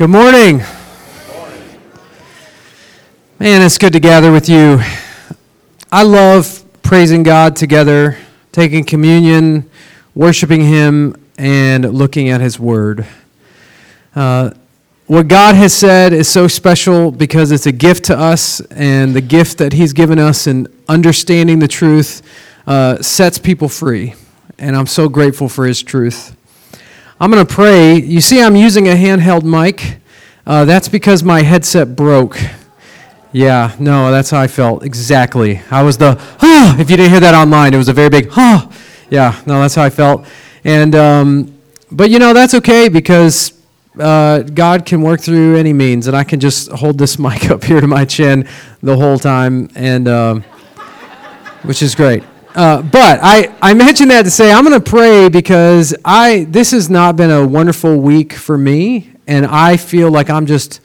Good morning. Man, it's good to gather with you. I love praising God together, taking communion, worshiping Him, and looking at His Word. Uh, what God has said is so special because it's a gift to us, and the gift that He's given us in understanding the truth uh, sets people free. And I'm so grateful for His truth. I'm going to pray. You see, I'm using a handheld mic. Uh, that's because my headset broke. Yeah, no, that's how I felt. Exactly. I was the, if you didn't hear that online, it was a very big, ah. Yeah, no, that's how I felt. And, um, but you know, that's okay because uh, God can work through any means, and I can just hold this mic up here to my chin the whole time, and um, which is great. Uh, but I, I mentioned that to say I'm going to pray because I this has not been a wonderful week for me, and I feel like I'm just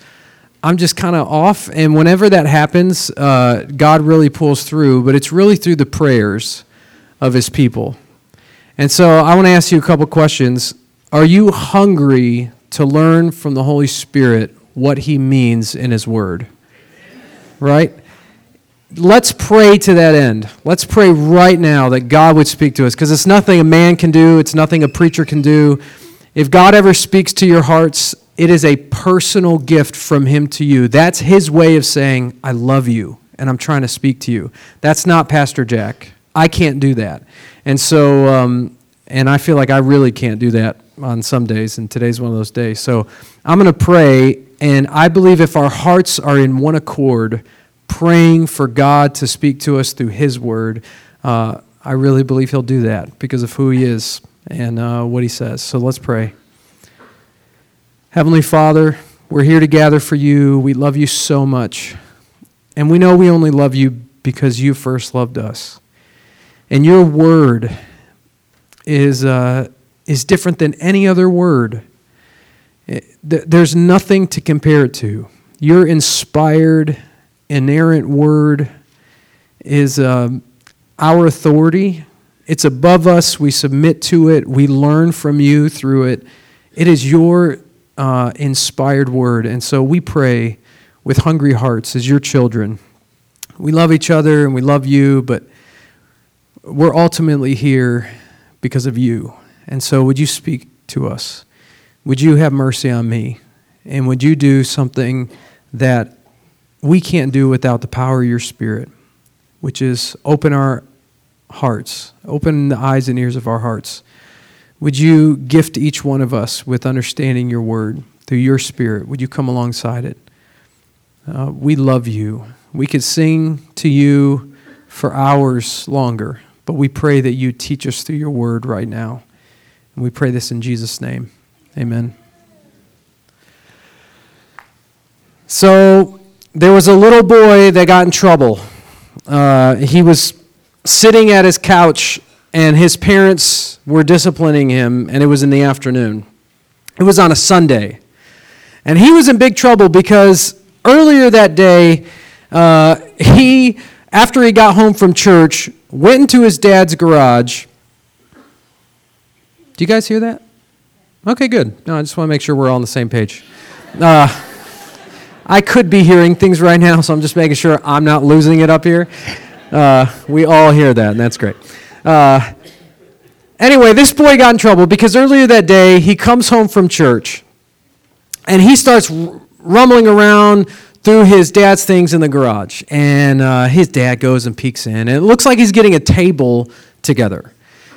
I'm just kind of off. And whenever that happens, uh, God really pulls through, but it's really through the prayers of His people. And so I want to ask you a couple questions. Are you hungry to learn from the Holy Spirit what He means in His Word? Right? Let's pray to that end. Let's pray right now that God would speak to us because it's nothing a man can do, it's nothing a preacher can do. If God ever speaks to your hearts, it is a personal gift from Him to you. That's His way of saying, I love you and I'm trying to speak to you. That's not Pastor Jack. I can't do that. And so, um, and I feel like I really can't do that on some days, and today's one of those days. So I'm going to pray, and I believe if our hearts are in one accord, praying for God to speak to us through His Word, uh, I really believe He'll do that because of who He is and uh, what He says. So let's pray. Heavenly Father, we're here to gather for you. We love you so much. And we know we only love you because you first loved us. And your word is, uh, is different than any other word. It, th- there's nothing to compare it to. Your inspired, inerrant word is um, our authority. It's above us. We submit to it. We learn from you through it. It is your uh, inspired word. And so we pray with hungry hearts as your children. We love each other and we love you, but we're ultimately here because of you. And so would you speak to us? Would you have mercy on me? And would you do something that we can't do without the power of your Spirit, which is open our hearts, open the eyes and ears of our hearts. Would you gift each one of us with understanding your word through your Spirit? Would you come alongside it? Uh, we love you. We could sing to you for hours longer, but we pray that you teach us through your word right now. And we pray this in Jesus' name. Amen. So, there was a little boy that got in trouble. Uh, he was sitting at his couch, and his parents were disciplining him, and it was in the afternoon. It was on a Sunday. And he was in big trouble because earlier that day, uh, he, after he got home from church, went into his dad's garage. Do you guys hear that? Okay, good. No, I just want to make sure we're all on the same page. Uh, I could be hearing things right now, so I'm just making sure I'm not losing it up here. Uh, we all hear that, and that's great. Uh, anyway, this boy got in trouble because earlier that day he comes home from church and he starts rumbling around through his dad's things in the garage. And uh, his dad goes and peeks in, and it looks like he's getting a table together.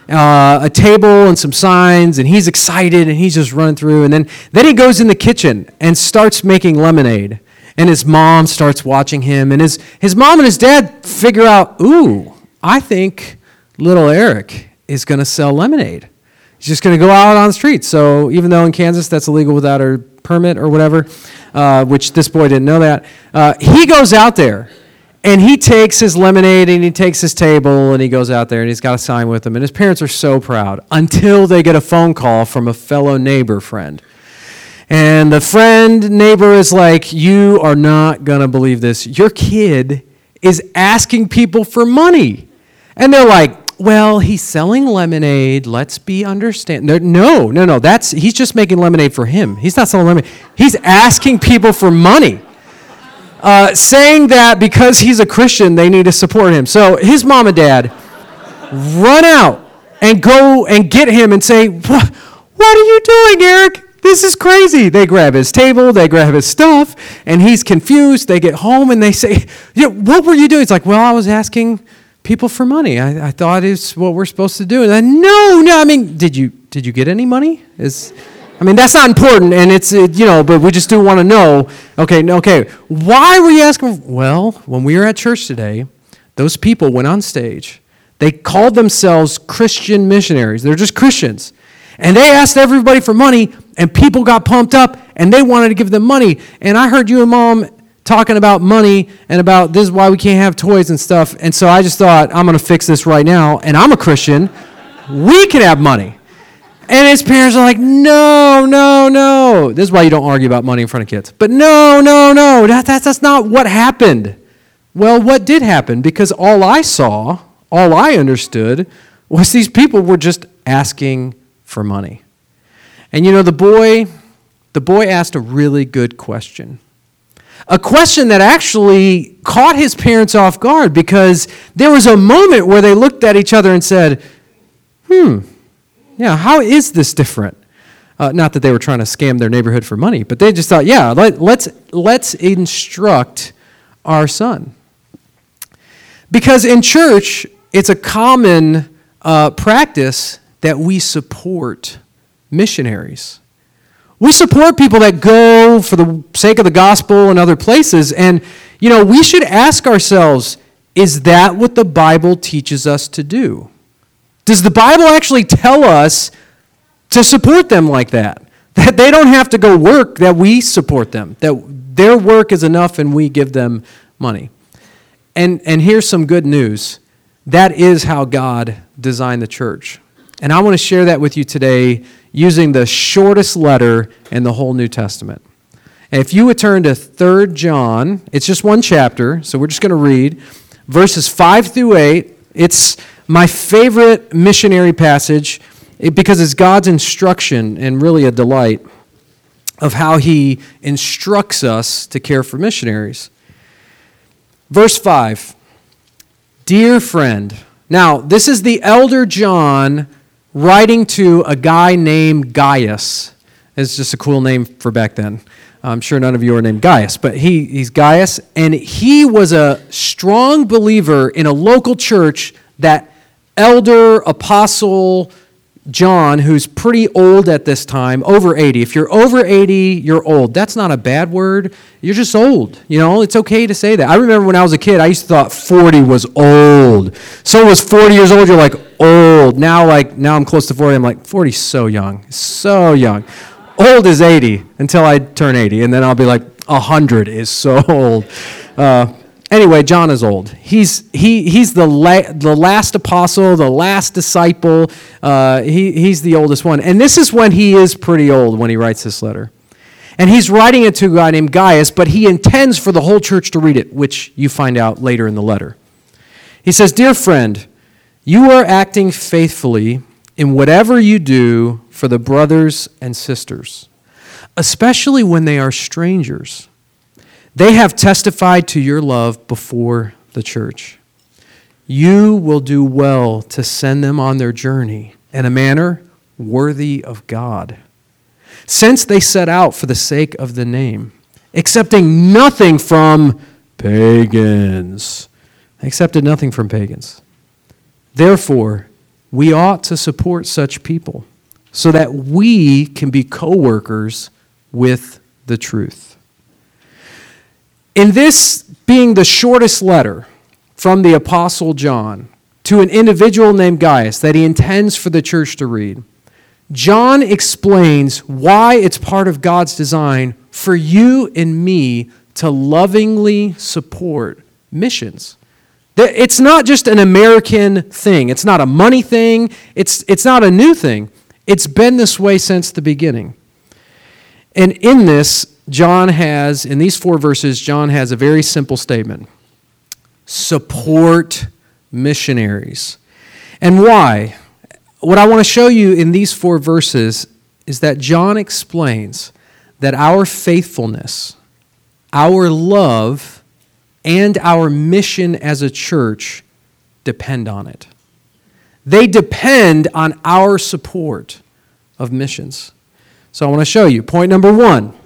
Uh, a table and some signs, and he's excited and he's just running through. And then, then he goes in the kitchen and starts making lemonade. And his mom starts watching him, and his, his mom and his dad figure out, ooh, I think little Eric is going to sell lemonade. He's just going to go out on the street. So even though in Kansas that's illegal without a permit or whatever, uh, which this boy didn't know that, uh, he goes out there and he takes his lemonade and he takes his table and he goes out there and he's got a sign with him. And his parents are so proud until they get a phone call from a fellow neighbor friend. And the friend, neighbor is like, You are not going to believe this. Your kid is asking people for money. And they're like, well, he's selling lemonade. Let's be understand. No, no, no. That's he's just making lemonade for him. He's not selling lemonade. He's asking people for money, uh, saying that because he's a Christian, they need to support him. So his mom and dad run out and go and get him and say, "What? Are you doing, Eric? This is crazy. They grab his table, they grab his stuff, and he's confused. They get home and they say, yeah, What were you doing? It's like, Well, I was asking people for money. I, I thought it's what we're supposed to do. And I, no, no, I mean, did you did you get any money? Is I mean, that's not important, and it's, it, you know, but we just do want to know, okay, okay, why were you asking? Well, when we were at church today, those people went on stage. They called themselves Christian missionaries. They're just Christians. And they asked everybody for money, and people got pumped up, and they wanted to give them money. And I heard you and mom talking about money and about this is why we can't have toys and stuff. And so I just thought, I'm going to fix this right now. And I'm a Christian. We can have money. And his parents are like, no, no, no. This is why you don't argue about money in front of kids. But no, no, no. That, that's, that's not what happened. Well, what did happen? Because all I saw, all I understood, was these people were just asking for money. And you know, the boy, the boy asked a really good question. A question that actually caught his parents off guard because there was a moment where they looked at each other and said, hmm, yeah, how is this different? Uh, not that they were trying to scam their neighborhood for money, but they just thought, yeah, let, let's, let's instruct our son. Because in church, it's a common uh, practice that we support missionaries. We support people that go for the sake of the gospel in other places. And, you know, we should ask ourselves is that what the Bible teaches us to do? Does the Bible actually tell us to support them like that? That they don't have to go work, that we support them, that their work is enough and we give them money. And, and here's some good news that is how God designed the church. And I want to share that with you today using the shortest letter in the whole New Testament. And if you would turn to 3 John, it's just one chapter, so we're just going to read verses 5 through 8. It's my favorite missionary passage because it's God's instruction and really a delight of how he instructs us to care for missionaries. Verse 5 Dear friend, now this is the elder John writing to a guy named Gaius. It's just a cool name for back then. I'm sure none of you are named Gaius, but he, he's Gaius, and he was a strong believer in a local church that elder apostle John, who's pretty old at this time, over 80. If you're over 80, you're old. That's not a bad word. You're just old. You know, it's okay to say that. I remember when I was a kid, I used to thought 40 was old. So was 40 years old, you're like old. Now like now I'm close to 40, I'm like 40 so young. So young. Old is 80 until I turn 80, and then I'll be like 100 is so old. Uh, Anyway, John is old. He's, he, he's the, la- the last apostle, the last disciple. Uh, he, he's the oldest one. And this is when he is pretty old when he writes this letter. And he's writing it to a guy named Gaius, but he intends for the whole church to read it, which you find out later in the letter. He says, Dear friend, you are acting faithfully in whatever you do for the brothers and sisters, especially when they are strangers they have testified to your love before the church. You will do well to send them on their journey in a manner worthy of God, since they set out for the sake of the name, accepting nothing from pagans. They accepted nothing from pagans. Therefore, we ought to support such people so that we can be co workers with the truth. In this being the shortest letter from the Apostle John to an individual named Gaius that he intends for the church to read, John explains why it's part of God's design for you and me to lovingly support missions. It's not just an American thing. It's not a money thing. It's, it's not a new thing. It's been this way since the beginning. And in this, John has, in these four verses, John has a very simple statement support missionaries. And why? What I want to show you in these four verses is that John explains that our faithfulness, our love, and our mission as a church depend on it. They depend on our support of missions. So I want to show you. Point number one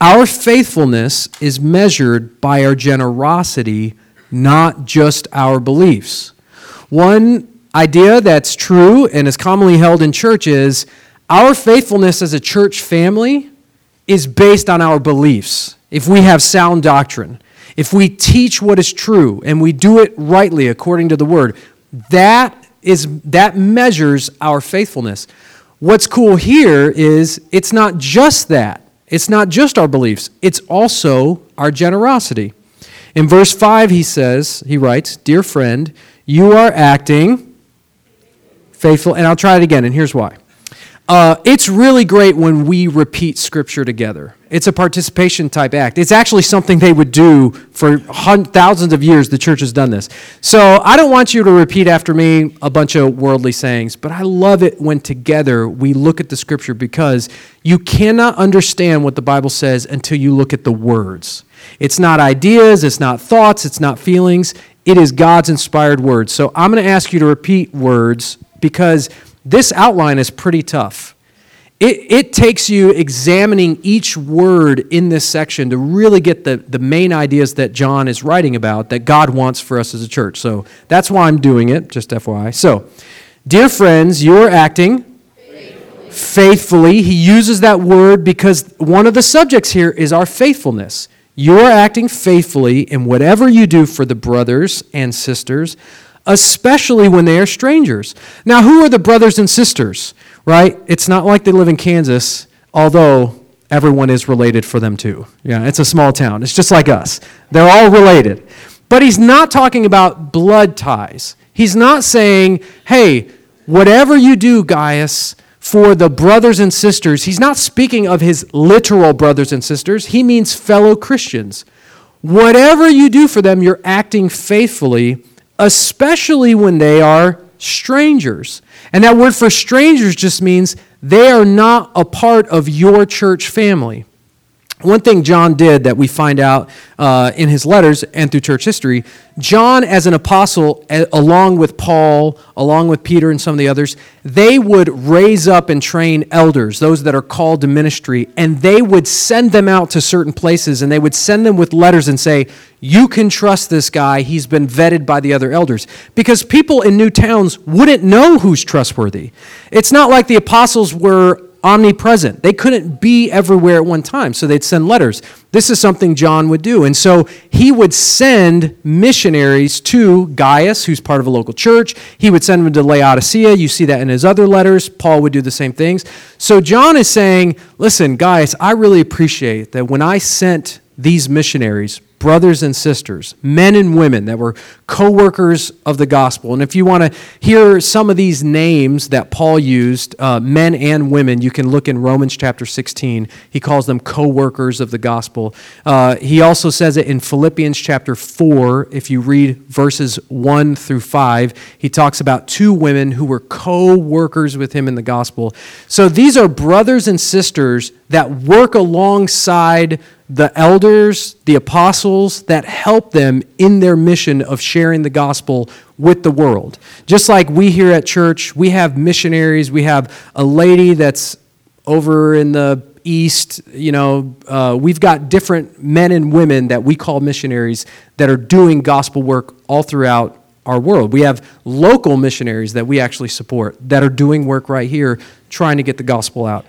our faithfulness is measured by our generosity, not just our beliefs. One idea that's true and is commonly held in church is our faithfulness as a church family is based on our beliefs. If we have sound doctrine, if we teach what is true and we do it rightly according to the word, that is that measures our faithfulness. What's cool here is it's not just that. It's not just our beliefs, it's also our generosity. In verse 5, he says, he writes, Dear friend, you are acting faithful. And I'll try it again, and here's why. Uh, it's really great when we repeat scripture together. It's a participation type act. It's actually something they would do for thousands of years. The church has done this. So I don't want you to repeat after me a bunch of worldly sayings, but I love it when together we look at the scripture because you cannot understand what the Bible says until you look at the words. It's not ideas, it's not thoughts, it's not feelings. It is God's inspired words. So I'm going to ask you to repeat words because this outline is pretty tough. It, it takes you examining each word in this section to really get the, the main ideas that John is writing about that God wants for us as a church. So that's why I'm doing it, just FYI. So, dear friends, you're acting faithfully. faithfully. He uses that word because one of the subjects here is our faithfulness. You are acting faithfully in whatever you do for the brothers and sisters especially when they are strangers. Now, who are the brothers and sisters, right? It's not like they live in Kansas, although everyone is related for them too. Yeah, it's a small town. It's just like us. They're all related. But he's not talking about blood ties. He's not saying, hey, whatever you do, Gaius, for the brothers and sisters, he's not speaking of his literal brothers and sisters. He means fellow Christians. Whatever you do for them, you're acting faithfully especially when they are strangers. And that word for strangers just means they are not a part of your church family. One thing John did that we find out uh, in his letters and through church history, John, as an apostle, along with Paul, along with Peter and some of the others, they would raise up and train elders, those that are called to ministry, and they would send them out to certain places and they would send them with letters and say, You can trust this guy. He's been vetted by the other elders. Because people in new towns wouldn't know who's trustworthy. It's not like the apostles were omnipresent. They couldn't be everywhere at one time, so they'd send letters. This is something John would do. And so he would send missionaries to Gaius, who's part of a local church. He would send them to Laodicea. You see that in his other letters. Paul would do the same things. So John is saying, listen, Gaius, I really appreciate that when I sent these missionaries, brothers and sisters, men and women that were co workers of the gospel. And if you want to hear some of these names that Paul used, uh, men and women, you can look in Romans chapter 16. He calls them co workers of the gospel. Uh, he also says it in Philippians chapter 4. If you read verses 1 through 5, he talks about two women who were co workers with him in the gospel. So these are brothers and sisters that work alongside the elders, the apostles that help them in their mission of sharing the gospel with the world. Just like we here at church, we have missionaries, we have a lady that's over in the east, you know, uh, we've got different men and women that we call missionaries that are doing gospel work all throughout our world. We have local missionaries that we actually support that are doing work right here trying to get the gospel out.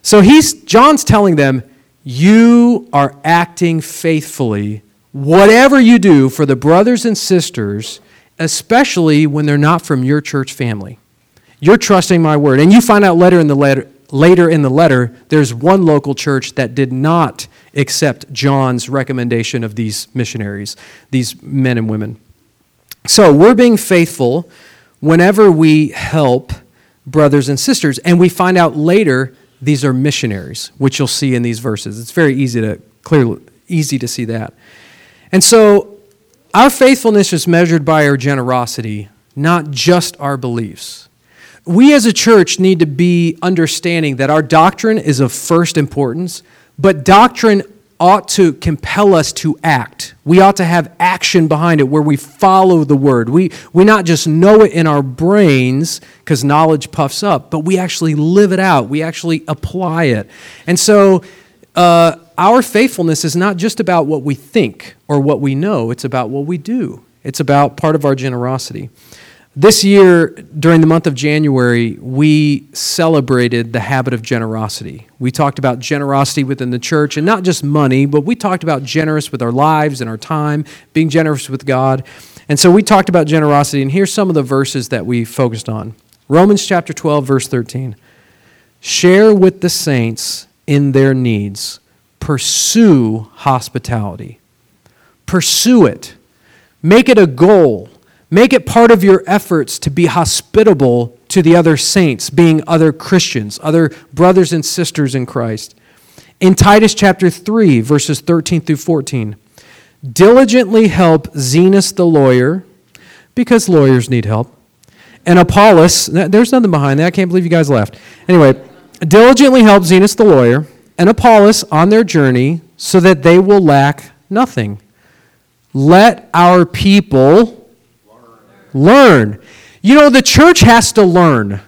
So he's John's telling them you are acting faithfully, whatever you do for the brothers and sisters, especially when they're not from your church family. You're trusting my word. And you find out later in the letter, later in the letter, there's one local church that did not accept John's recommendation of these missionaries, these men and women. So we're being faithful whenever we help brothers and sisters. And we find out later these are missionaries, which you'll see in these verses. It's very easy to clearly easy to see that. And so our faithfulness is measured by our generosity, not just our beliefs. We as a church need to be understanding that our doctrine is of first importance, but doctrine ought to compel us to act. We ought to have action behind it where we follow the word. We, we not just know it in our brains because knowledge puffs up, but we actually live it out. We actually apply it. And so uh, our faithfulness is not just about what we think or what we know, it's about what we do. It's about part of our generosity. This year, during the month of January, we celebrated the habit of generosity. We talked about generosity within the church, and not just money, but we talked about generous with our lives and our time, being generous with God. And so we talked about generosity, and here's some of the verses that we focused on Romans chapter 12, verse 13. Share with the saints in their needs, pursue hospitality. Pursue it, make it a goal Make it part of your efforts to be hospitable to the other saints, being other Christians, other brothers and sisters in Christ. In Titus chapter 3, verses 13 through 14, diligently help Zenas the lawyer, because lawyers need help, and Apollos, there's nothing behind that. I can't believe you guys left. Anyway, diligently help Zenas the lawyer and Apollos on their journey so that they will lack nothing. Let our people Learn. You know, the church has to learn.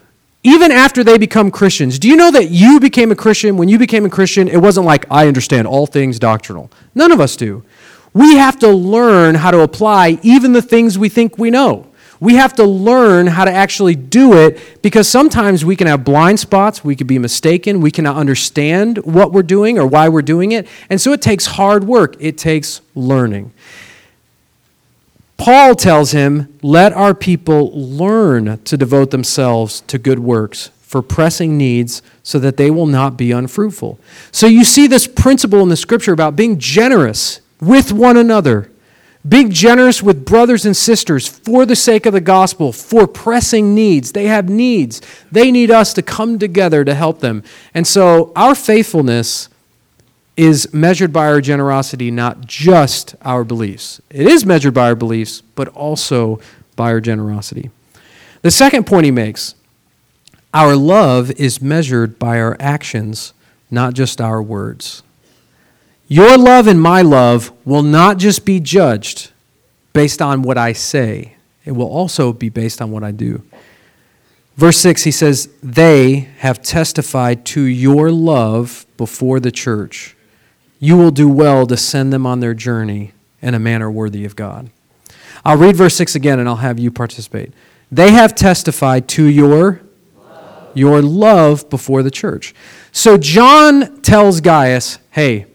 Even after they become Christians, do you know that you became a Christian? When you became a Christian, it wasn't like, I understand all things doctrinal. None of us do. We have to learn how to apply even the things we think we know. We have to learn how to actually do it because sometimes we can have blind spots, we could be mistaken, we cannot understand what we're doing or why we're doing it. And so it takes hard work, it takes learning. Paul tells him, Let our people learn to devote themselves to good works for pressing needs so that they will not be unfruitful. So you see this principle in the scripture about being generous with one another, being generous with brothers and sisters for the sake of the gospel, for pressing needs. They have needs. They need us to come together to help them. And so our faithfulness is measured by our generosity, not just our beliefs. It is measured by our beliefs, but also by our generosity. The second point he makes our love is measured by our actions, not just our words. Your love and my love will not just be judged based on what I say, it will also be based on what I do. Verse 6, he says, They have testified to your love before the church you will do well to send them on their journey in a manner worthy of God. I'll read verse 6 again and I'll have you participate. They have testified to your love. your love before the church. So John tells Gaius, "Hey,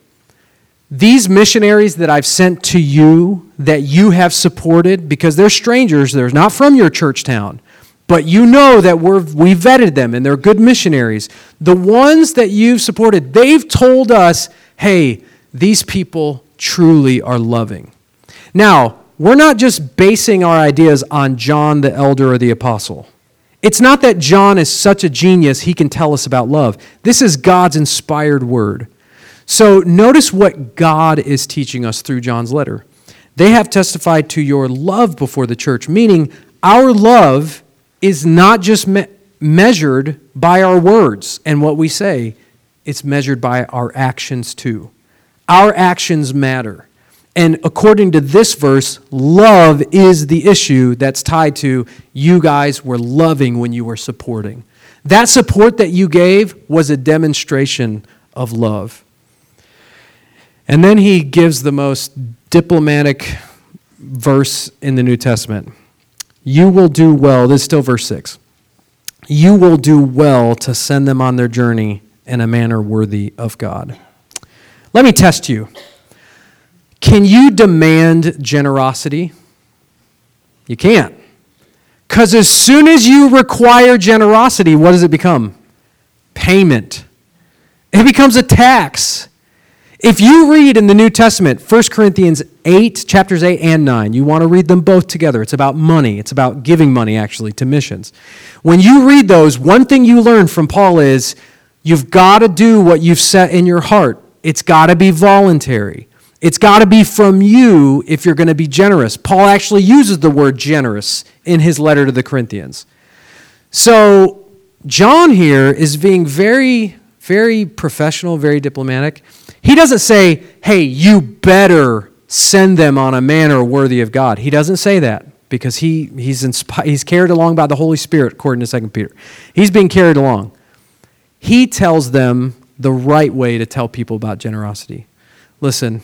these missionaries that I've sent to you that you have supported because they're strangers, they're not from your church town." But you know that we're, we vetted them and they're good missionaries. The ones that you've supported, they've told us hey, these people truly are loving. Now, we're not just basing our ideas on John the elder or the apostle. It's not that John is such a genius he can tell us about love. This is God's inspired word. So notice what God is teaching us through John's letter. They have testified to your love before the church, meaning our love is not just me- measured by our words and what we say, it's measured by our actions too. Our actions matter. And according to this verse, love is the issue that's tied to you guys were loving when you were supporting. That support that you gave was a demonstration of love. And then he gives the most diplomatic verse in the New Testament. You will do well, this is still verse 6. You will do well to send them on their journey in a manner worthy of God. Let me test you. Can you demand generosity? You can't. Because as soon as you require generosity, what does it become? Payment. It becomes a tax. If you read in the New Testament, 1 Corinthians 8, chapters 8 and 9, you want to read them both together. It's about money, it's about giving money, actually, to missions. When you read those, one thing you learn from Paul is You've got to do what you've set in your heart. It's got to be voluntary. It's got to be from you if you're going to be generous. Paul actually uses the word generous in his letter to the Corinthians. So, John here is being very, very professional, very diplomatic. He doesn't say, hey, you better send them on a manner worthy of God. He doesn't say that because he, he's, inspi- he's carried along by the Holy Spirit, according to 2 Peter. He's being carried along. He tells them the right way to tell people about generosity. Listen,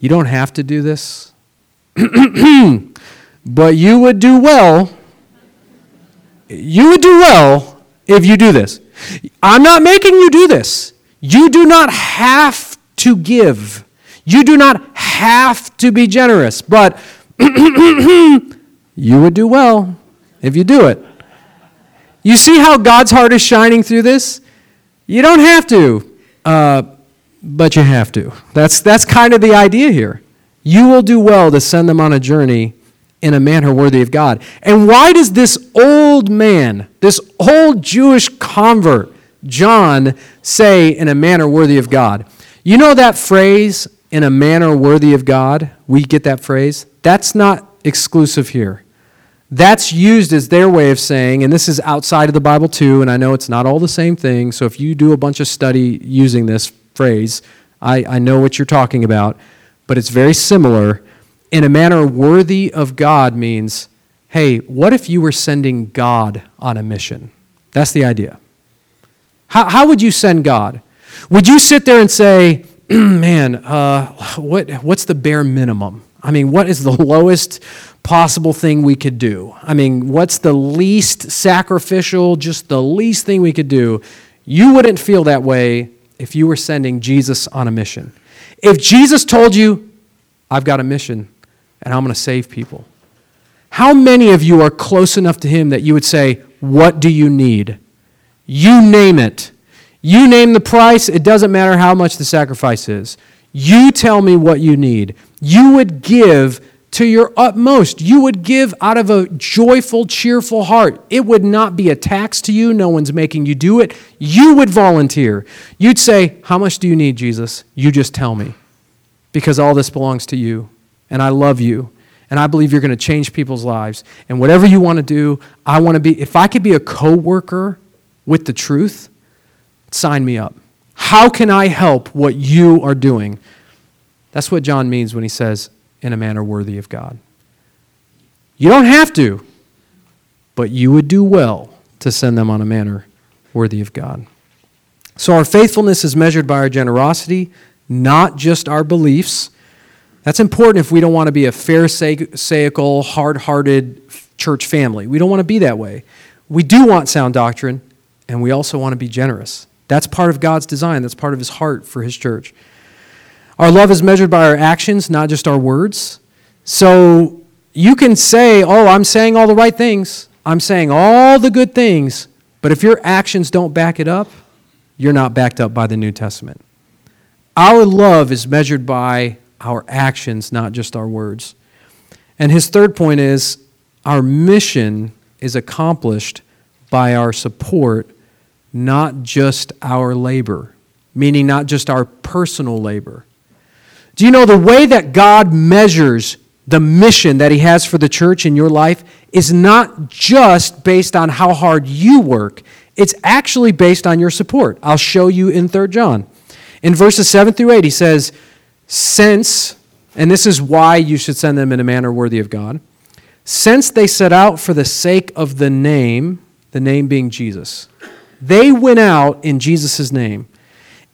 you don't have to do this, but you would do well. You would do well if you do this. I'm not making you do this. You do not have to give. You do not have to be generous, but you would do well if you do it. You see how God's heart is shining through this? You don't have to, uh, but you have to. That's, that's kind of the idea here. You will do well to send them on a journey in a manner worthy of God. And why does this old man, this old Jewish convert, John, say in a manner worthy of God? You know that phrase, in a manner worthy of God? We get that phrase. That's not exclusive here. That's used as their way of saying, and this is outside of the Bible too, and I know it's not all the same thing, so if you do a bunch of study using this phrase, I, I know what you're talking about, but it's very similar. In a manner worthy of God means, hey, what if you were sending God on a mission? That's the idea. How, how would you send God? Would you sit there and say, man, uh, what, what's the bare minimum? I mean, what is the lowest possible thing we could do? I mean, what's the least sacrificial, just the least thing we could do? You wouldn't feel that way if you were sending Jesus on a mission. If Jesus told you, I've got a mission and I'm going to save people, how many of you are close enough to Him that you would say, What do you need? You name it. You name the price, it doesn't matter how much the sacrifice is. You tell me what you need. You would give to your utmost. You would give out of a joyful, cheerful heart. It would not be a tax to you. No one's making you do it. You would volunteer. You'd say, How much do you need, Jesus? You just tell me. Because all this belongs to you. And I love you. And I believe you're going to change people's lives. And whatever you want to do, I want to be, if I could be a co worker with the truth, sign me up. How can I help what you are doing? That's what John means when he says, in a manner worthy of God. You don't have to, but you would do well to send them on a manner worthy of God. So our faithfulness is measured by our generosity, not just our beliefs. That's important if we don't want to be a pharisaical, hard hearted church family. We don't want to be that way. We do want sound doctrine, and we also want to be generous. That's part of God's design, that's part of His heart for His church. Our love is measured by our actions, not just our words. So you can say, Oh, I'm saying all the right things, I'm saying all the good things, but if your actions don't back it up, you're not backed up by the New Testament. Our love is measured by our actions, not just our words. And his third point is our mission is accomplished by our support, not just our labor, meaning not just our personal labor. Do you know the way that God measures the mission that He has for the church in your life is not just based on how hard you work, it's actually based on your support. I'll show you in 3 John. In verses 7 through 8, he says, Since, and this is why you should send them in a manner worthy of God, since they set out for the sake of the name, the name being Jesus, they went out in Jesus' name,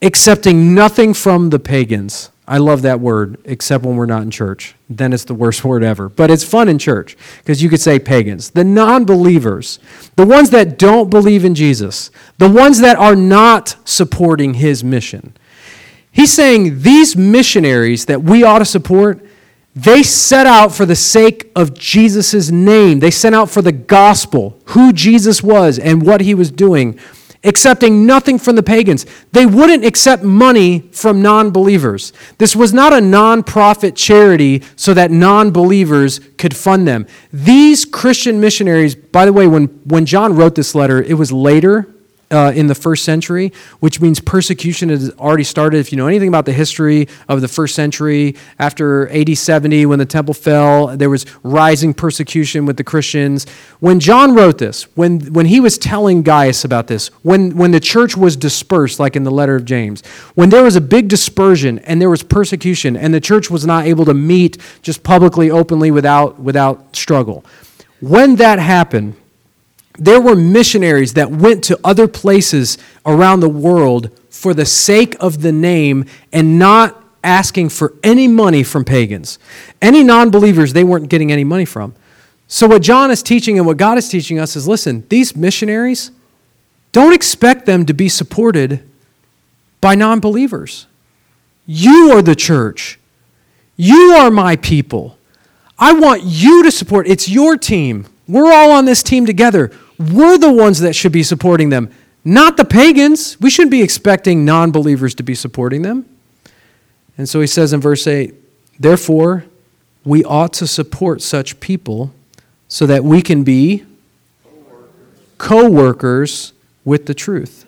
accepting nothing from the pagans I love that word, except when we're not in church. Then it's the worst word ever. But it's fun in church because you could say pagans. The non believers, the ones that don't believe in Jesus, the ones that are not supporting his mission. He's saying these missionaries that we ought to support, they set out for the sake of Jesus' name. They set out for the gospel, who Jesus was and what he was doing accepting nothing from the pagans. They wouldn't accept money from non believers. This was not a non-profit charity so that non believers could fund them. These Christian missionaries, by the way, when, when John wrote this letter, it was later uh, in the first century, which means persecution has already started. If you know anything about the history of the first century, after AD 70, when the temple fell, there was rising persecution with the Christians. When John wrote this, when, when he was telling Gaius about this, when, when the church was dispersed, like in the letter of James, when there was a big dispersion and there was persecution, and the church was not able to meet just publicly, openly, without, without struggle, when that happened, there were missionaries that went to other places around the world for the sake of the name and not asking for any money from pagans. Any non believers, they weren't getting any money from. So, what John is teaching and what God is teaching us is listen, these missionaries, don't expect them to be supported by non believers. You are the church, you are my people. I want you to support. It's your team. We're all on this team together. We're the ones that should be supporting them, not the pagans. We shouldn't be expecting non believers to be supporting them. And so he says in verse 8, therefore, we ought to support such people so that we can be co workers with the truth.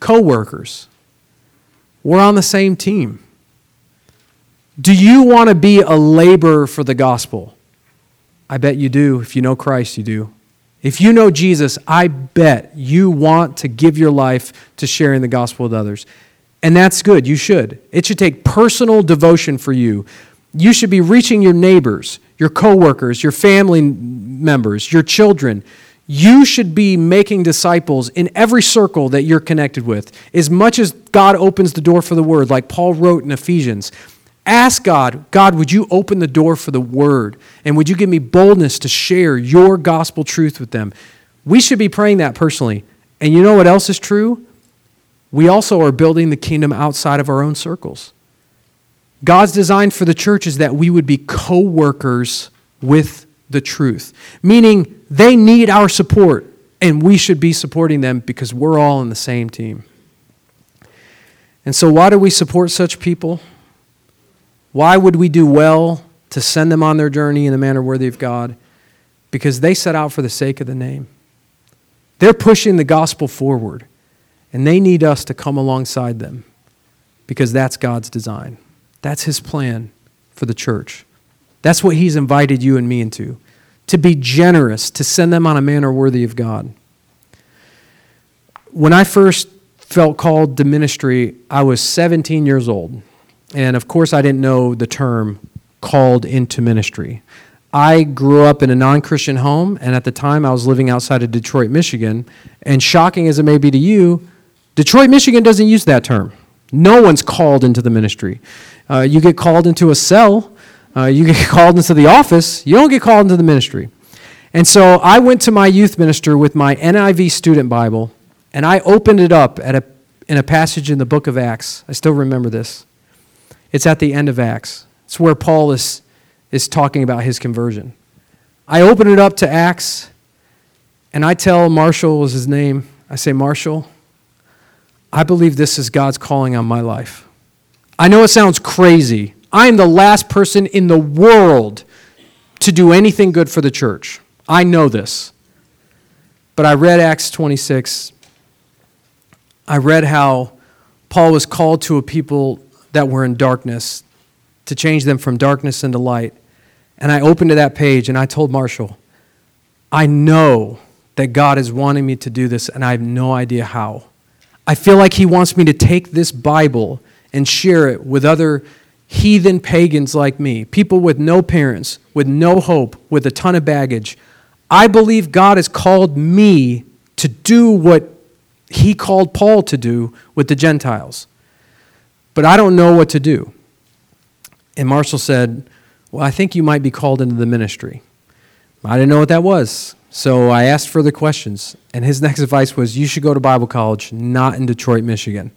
Co workers. We're on the same team. Do you want to be a laborer for the gospel? I bet you do. If you know Christ, you do. If you know Jesus, I bet you want to give your life to sharing the gospel with others. And that's good. You should. It should take personal devotion for you. You should be reaching your neighbors, your coworkers, your family members, your children. You should be making disciples in every circle that you're connected with. As much as God opens the door for the word, like Paul wrote in Ephesians, Ask God, God, would you open the door for the word? And would you give me boldness to share your gospel truth with them? We should be praying that personally. And you know what else is true? We also are building the kingdom outside of our own circles. God's design for the church is that we would be co workers with the truth, meaning they need our support, and we should be supporting them because we're all in the same team. And so, why do we support such people? Why would we do well to send them on their journey in a manner worthy of God? Because they set out for the sake of the name. They're pushing the gospel forward, and they need us to come alongside them because that's God's design. That's His plan for the church. That's what He's invited you and me into to be generous, to send them on a manner worthy of God. When I first felt called to ministry, I was 17 years old. And of course, I didn't know the term called into ministry. I grew up in a non Christian home, and at the time I was living outside of Detroit, Michigan. And shocking as it may be to you, Detroit, Michigan doesn't use that term. No one's called into the ministry. Uh, you get called into a cell, uh, you get called into the office, you don't get called into the ministry. And so I went to my youth minister with my NIV student Bible, and I opened it up at a, in a passage in the book of Acts. I still remember this. It's at the end of Acts. It's where Paul is, is talking about his conversion. I open it up to Acts, and I tell Marshall was his name. I say, Marshall, I believe this is God's calling on my life. I know it sounds crazy. I am the last person in the world to do anything good for the church. I know this. But I read Acts 26. I read how Paul was called to a people that were in darkness, to change them from darkness into light. And I opened to that page and I told Marshall, I know that God is wanting me to do this, and I have no idea how. I feel like He wants me to take this Bible and share it with other heathen pagans like me, people with no parents, with no hope, with a ton of baggage. I believe God has called me to do what He called Paul to do with the Gentiles but I don't know what to do. And Marshall said, Well, I think you might be called into the ministry. I didn't know what that was. So I asked further questions. And his next advice was, You should go to Bible college, not in Detroit, Michigan.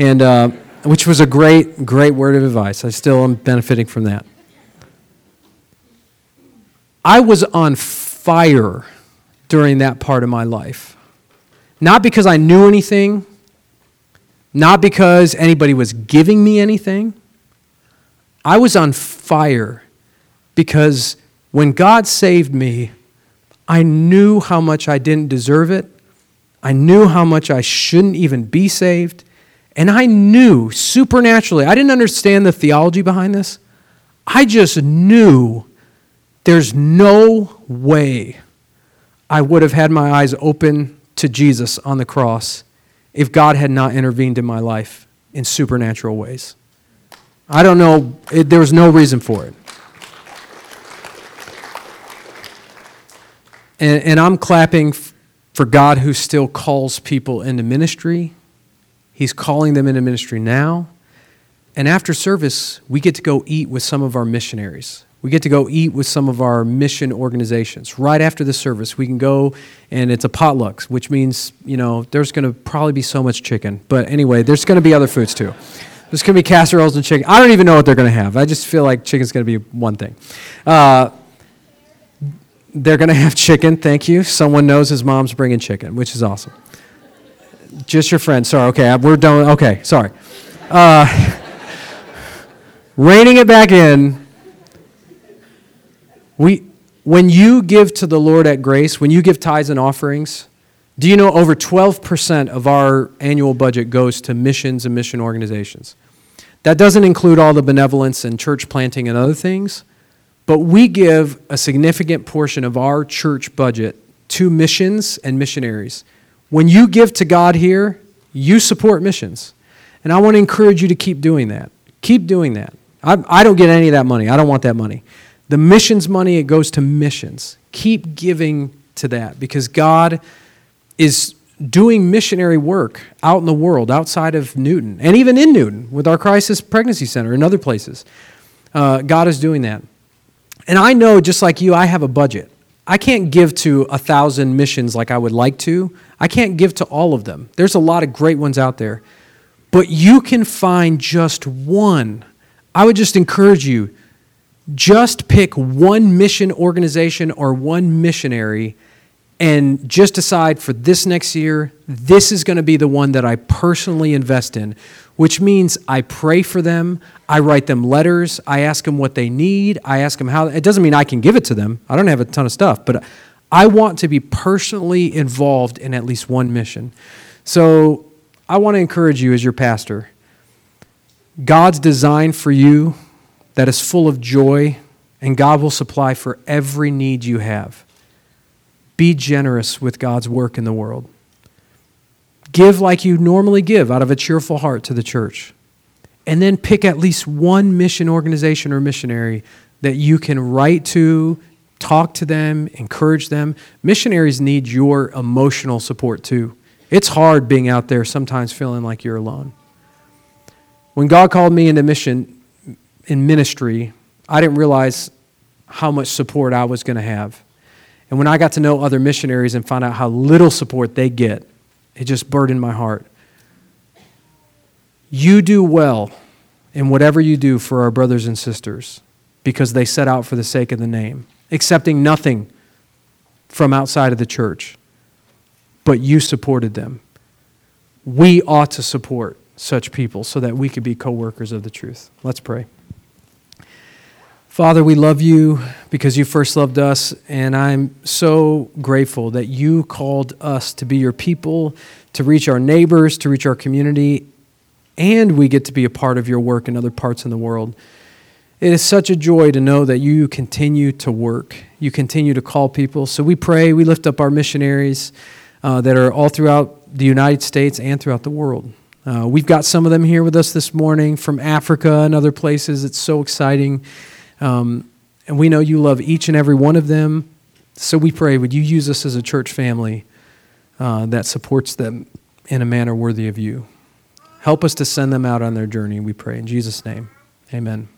And, uh, which was a great, great word of advice. I still am benefiting from that. I was on fire during that part of my life. Not because I knew anything, not because anybody was giving me anything. I was on fire because when God saved me, I knew how much I didn't deserve it. I knew how much I shouldn't even be saved. And I knew supernaturally, I didn't understand the theology behind this. I just knew there's no way I would have had my eyes open to Jesus on the cross if God had not intervened in my life in supernatural ways. I don't know, it, there was no reason for it. And, and I'm clapping for God who still calls people into ministry He's calling them into ministry now. And after service, we get to go eat with some of our missionaries. We get to go eat with some of our mission organizations. Right after the service, we can go and it's a potluck, which means, you know, there's going to probably be so much chicken. But anyway, there's going to be other foods too. There's going to be casseroles and chicken. I don't even know what they're going to have. I just feel like chicken's going to be one thing. Uh, they're going to have chicken, thank you. Someone knows his mom's bringing chicken, which is awesome. Just your friend. Sorry. Okay, we're done. Okay, sorry. Uh, reining it back in. We, when you give to the Lord at grace, when you give tithes and offerings, do you know over 12% of our annual budget goes to missions and mission organizations? That doesn't include all the benevolence and church planting and other things, but we give a significant portion of our church budget to missions and missionaries. When you give to God here, you support missions. And I want to encourage you to keep doing that. Keep doing that. I, I don't get any of that money. I don't want that money. The missions money, it goes to missions. Keep giving to that because God is doing missionary work out in the world, outside of Newton, and even in Newton with our Crisis Pregnancy Center and other places. Uh, God is doing that. And I know, just like you, I have a budget. I can't give to a thousand missions like I would like to. I can't give to all of them. There's a lot of great ones out there. But you can find just one. I would just encourage you just pick one mission organization or one missionary and just decide for this next year, this is going to be the one that I personally invest in, which means I pray for them, I write them letters, I ask them what they need, I ask them how. It doesn't mean I can give it to them. I don't have a ton of stuff, but I want to be personally involved in at least one mission. So I want to encourage you as your pastor. God's design for you that is full of joy, and God will supply for every need you have. Be generous with God's work in the world. Give like you normally give out of a cheerful heart to the church. And then pick at least one mission organization or missionary that you can write to, talk to them, encourage them. Missionaries need your emotional support too. It's hard being out there sometimes feeling like you're alone. When God called me into mission in ministry, I didn't realize how much support I was going to have. And when I got to know other missionaries and found out how little support they get, it just burdened my heart. You do well in whatever you do for our brothers and sisters because they set out for the sake of the name, accepting nothing from outside of the church, but you supported them. We ought to support such people so that we could be co workers of the truth. Let's pray. Father, we love you because you first loved us, and I'm so grateful that you called us to be your people, to reach our neighbors, to reach our community, and we get to be a part of your work in other parts in the world. It is such a joy to know that you continue to work, you continue to call people. So we pray, we lift up our missionaries uh, that are all throughout the United States and throughout the world. Uh, we've got some of them here with us this morning from Africa and other places. It's so exciting. Um, and we know you love each and every one of them. So we pray, would you use us as a church family uh, that supports them in a manner worthy of you? Help us to send them out on their journey, we pray. In Jesus' name, amen.